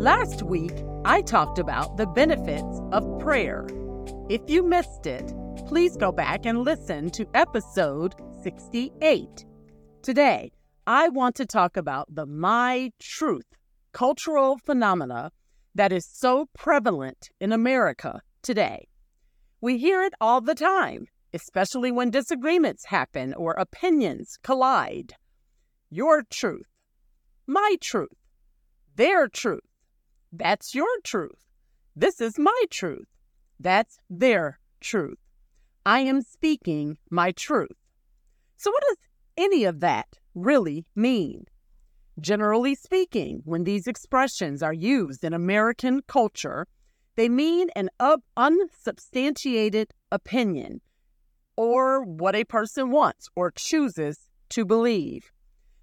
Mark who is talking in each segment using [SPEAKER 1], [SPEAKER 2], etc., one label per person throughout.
[SPEAKER 1] Last week, I talked about the benefits of prayer. If you missed it, please go back and listen to episode 68. Today, I want to talk about the My Truth cultural phenomena that is so prevalent in America today. We hear it all the time, especially when disagreements happen or opinions collide. Your truth, my truth, their truth. That's your truth. This is my truth. That's their truth. I am speaking my truth. So, what does any of that really mean? Generally speaking, when these expressions are used in American culture, they mean an unsubstantiated opinion or what a person wants or chooses to believe.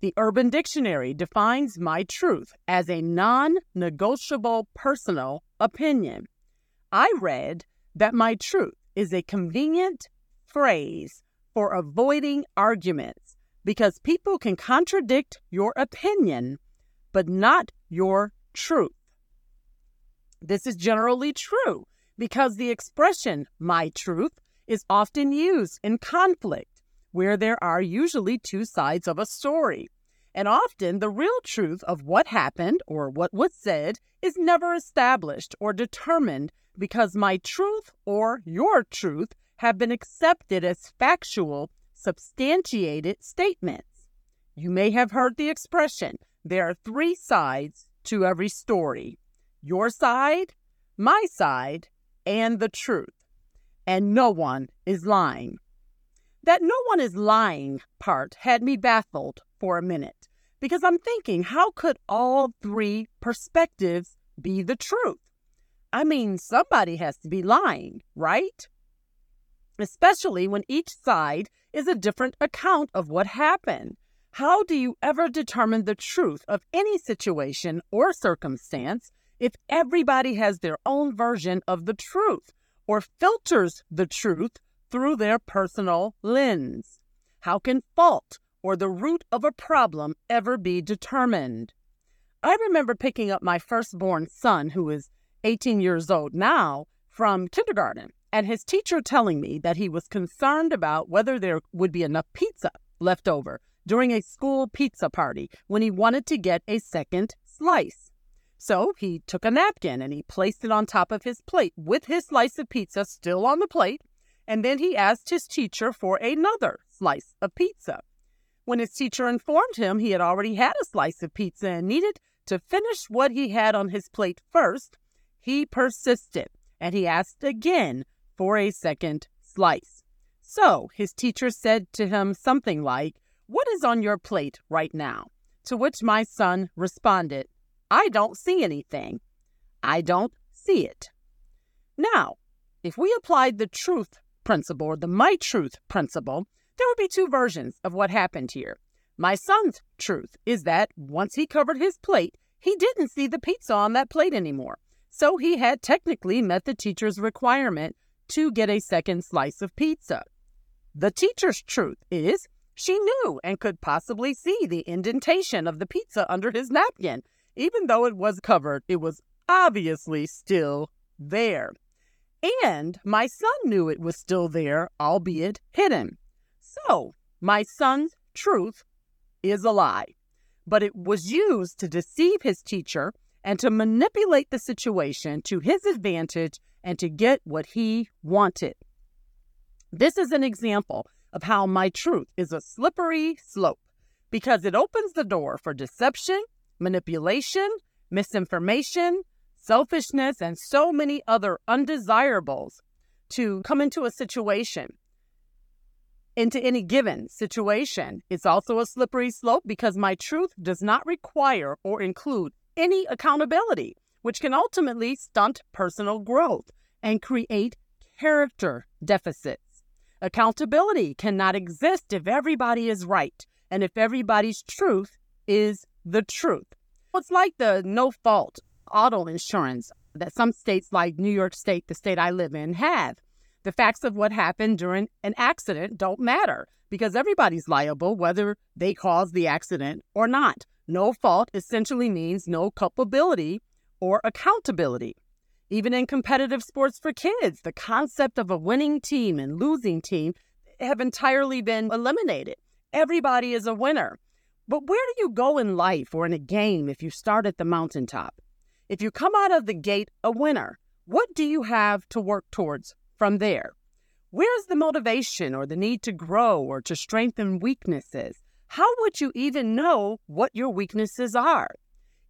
[SPEAKER 1] The Urban Dictionary defines my truth as a non negotiable personal opinion. I read that my truth is a convenient phrase for avoiding arguments because people can contradict your opinion, but not your truth. This is generally true because the expression my truth is often used in conflict where there are usually two sides of a story. And often the real truth of what happened or what was said is never established or determined because my truth or your truth have been accepted as factual, substantiated statements. You may have heard the expression there are three sides to every story your side, my side, and the truth. And no one is lying. That no one is lying part had me baffled for a minute because I'm thinking, how could all three perspectives be the truth? I mean, somebody has to be lying, right? Especially when each side is a different account of what happened. How do you ever determine the truth of any situation or circumstance if everybody has their own version of the truth or filters the truth through their personal lens. How can fault or the root of a problem ever be determined? I remember picking up my firstborn son, who is 18 years old now, from kindergarten, and his teacher telling me that he was concerned about whether there would be enough pizza left over during a school pizza party when he wanted to get a second slice. So he took a napkin and he placed it on top of his plate with his slice of pizza still on the plate and then he asked his teacher for another slice of pizza. When his teacher informed him he had already had a slice of pizza and needed to finish what he had on his plate first, he persisted and he asked again for a second slice. So his teacher said to him something like, What is on your plate right now? To which my son responded, I don't see anything. I don't see it. Now, if we applied the truth principle or the my truth principle, there would be two versions of what happened here. My son's truth is that once he covered his plate, he didn't see the pizza on that plate anymore. So he had technically met the teacher's requirement to get a second slice of pizza. The teacher's truth is she knew and could possibly see the indentation of the pizza under his napkin. Even though it was covered, it was obviously still there. And my son knew it was still there, albeit hidden. So, my son's truth is a lie, but it was used to deceive his teacher and to manipulate the situation to his advantage and to get what he wanted. This is an example of how my truth is a slippery slope because it opens the door for deception, manipulation, misinformation, selfishness, and so many other undesirables to come into a situation, into any given situation. It's also a slippery slope because my truth does not require or include any accountability, which can ultimately stunt personal growth and create character deficits. Accountability cannot exist if everybody is right and if everybody's truth is the truth. It's like the no fault auto insurance that some states, like New York State, the state I live in, have. The facts of what happened during an accident don't matter because everybody's liable whether they caused the accident or not. No fault essentially means no culpability or accountability. Even in competitive sports for kids, the concept of a winning team and losing team have entirely been eliminated. Everybody is a winner. But where do you go in life or in a game if you start at the mountaintop? If you come out of the gate a winner, what do you have to work towards from there? Where's the motivation or the need to grow or to strengthen weaknesses? How would you even know what your weaknesses are?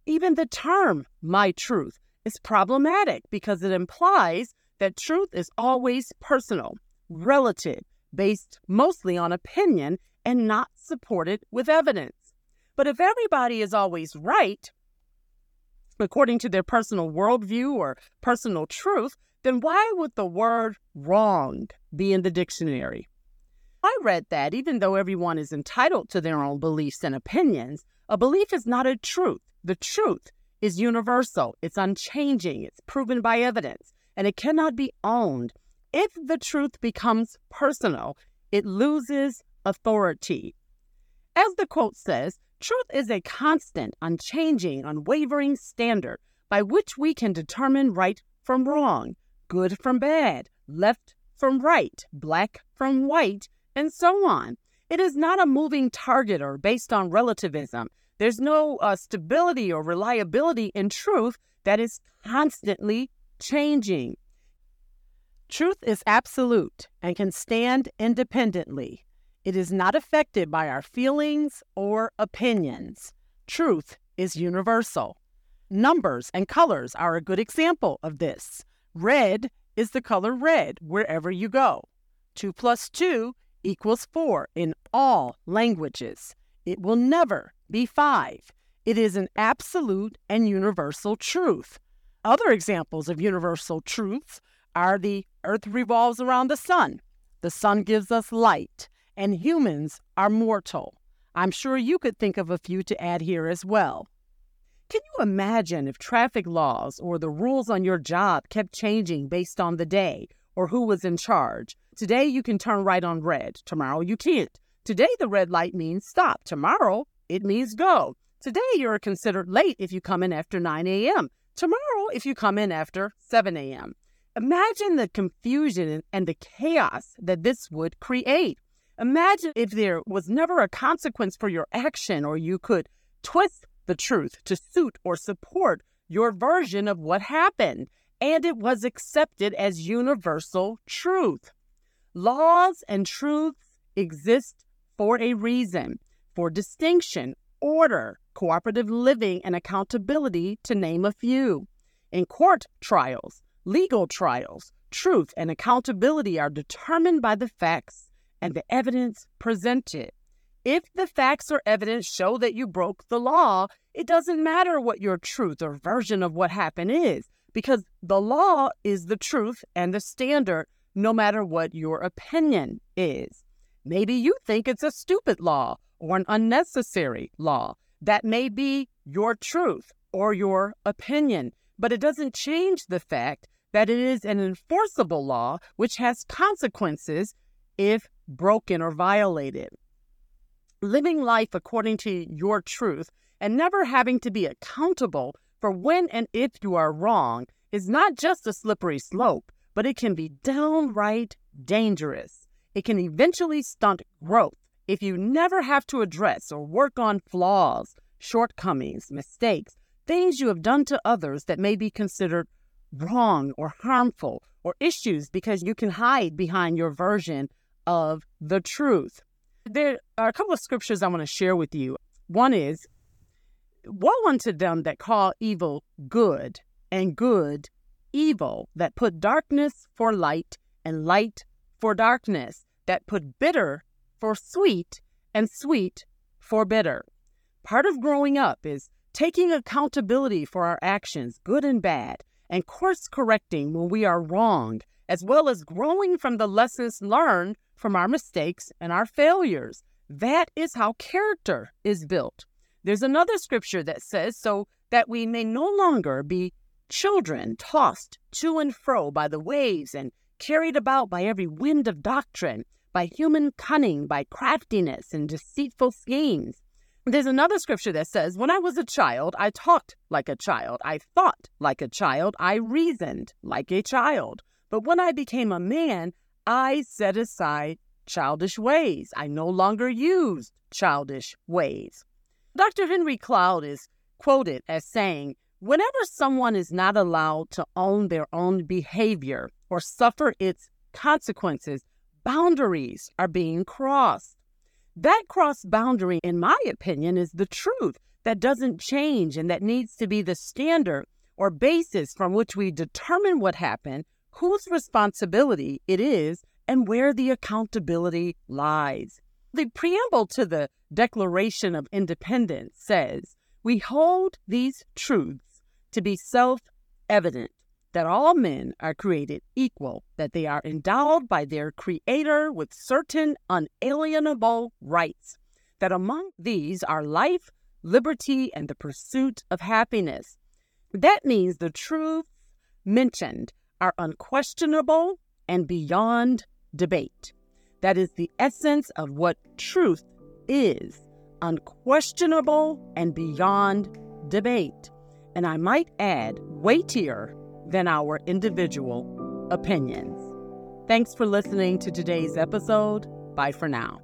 [SPEAKER 1] Even the term my truth is problematic because it implies that truth is always personal, relative, based mostly on opinion and not supported with evidence. But if everybody is always right, according to their personal worldview or personal truth, then why would the word wrong be in the dictionary? I read that even though everyone is entitled to their own beliefs and opinions, a belief is not a truth. The truth is universal, it's unchanging, it's proven by evidence, and it cannot be owned. If the truth becomes personal, it loses authority. As the quote says, truth is a constant, unchanging, unwavering standard by which we can determine right from wrong, good from bad, left from right, black from white, and so on. It is not a moving target or based on relativism. There's no uh, stability or reliability in truth that is constantly changing. Truth is absolute and can stand independently. It is not affected by our feelings or opinions. Truth is universal. Numbers and colors are a good example of this. Red is the color red wherever you go. 2 plus 2 equals 4 in all languages. It will never be 5. It is an absolute and universal truth. Other examples of universal truths are the earth revolves around the sun, the sun gives us light, and humans are mortal. I'm sure you could think of a few to add here as well. Can you imagine if traffic laws or the rules on your job kept changing based on the day or who was in charge? Today you can turn right on red, tomorrow you can't. Today the red light means stop, tomorrow it means go. Today you're considered late if you come in after 9 a.m., tomorrow if you come in after 7 a.m. Imagine the confusion and the chaos that this would create. Imagine if there was never a consequence for your action or you could twist the truth to suit or support your version of what happened, and it was accepted as universal truth. Laws and truths exist for a reason, for distinction, order, cooperative living, and accountability, to name a few. In court trials, legal trials, truth and accountability are determined by the facts and the evidence presented. If the facts or evidence show that you broke the law, it doesn't matter what your truth or version of what happened is, because the law is the truth and the standard, no matter what your opinion is. Maybe you think it's a stupid law or an unnecessary law. That may be your truth or your opinion, but it doesn't change the fact that it is an enforceable law which has consequences if broken or violated living life according to your truth and never having to be accountable for when and if you are wrong is not just a slippery slope, but it can be downright dangerous. It can eventually stunt growth if you never have to address or work on flaws, shortcomings, mistakes, things you have done to others that may be considered wrong or harmful, or issues because you can hide behind your version of the truth. There are a couple of scriptures I want to share with you. One is, Woe unto them that call evil good, and good evil, that put darkness for light, and light for darkness, that put bitter for sweet, and sweet for bitter. Part of growing up is taking accountability for our actions, good and bad, and course correcting when we are wronged, as well as growing from the lessons learned from our mistakes and our failures. That is how character is built. There's another scripture that says, so that we may no longer be children tossed to and fro by the waves and carried about by every wind of doctrine, by human cunning, by craftiness and deceitful schemes. There's another scripture that says, When I was a child, I talked like a child. I thought like a child. I reasoned like a child. But when I became a man, I set aside childish ways. I no longer used childish ways. Dr. Henry Cloud is quoted as saying, Whenever someone is not allowed to own their own behavior or suffer its consequences, boundaries are being crossed. That cross boundary, in my opinion, is the truth that doesn't change and that needs to be the standard or basis from which we determine what happened, whose responsibility it is, and where the accountability lies. The preamble to the Declaration of Independence says, We hold these truths to be self evident that all men are created equal, that they are endowed by their Creator with certain unalienable rights, that among these are life, liberty, and the pursuit of happiness. That means the truths mentioned are unquestionable and beyond debate. That is the essence of what truth is unquestionable and beyond debate. And I might add, weightier than our individual opinions. Thanks for listening to today's episode. Bye for now.